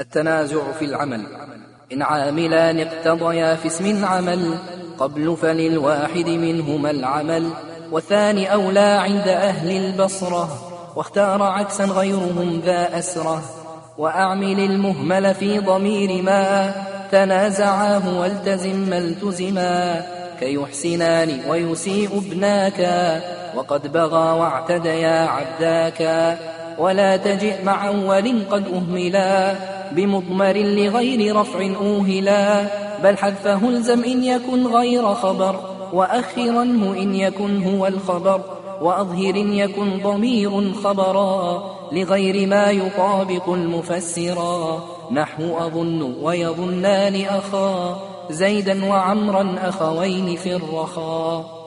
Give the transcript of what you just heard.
التنازع في العمل. إن عاملان اقتضيا في اسم عمل قبل فللواحد منهما العمل. والثاني أولى عند أهل البصرة واختار عكسا غيرهم ذا أسرة. وأعمل المهمل في ضمير ما تنازعاه والتزم ما التزما. كيحسنان ويسيء ابناك وقد بغى واعتديا عبداك ولا تجئ مع أول قد أهملا بمضمر لغير رفع أوهلا بل حذفه الزم إن يكن غير خبر وأخرنه إن يكن هو الخبر وأظهر يكن ضمير خبرا لغير ما يطابق المفسرا نحو أظن ويظنان أخا زيدا وعمرا أخوين في الرخاء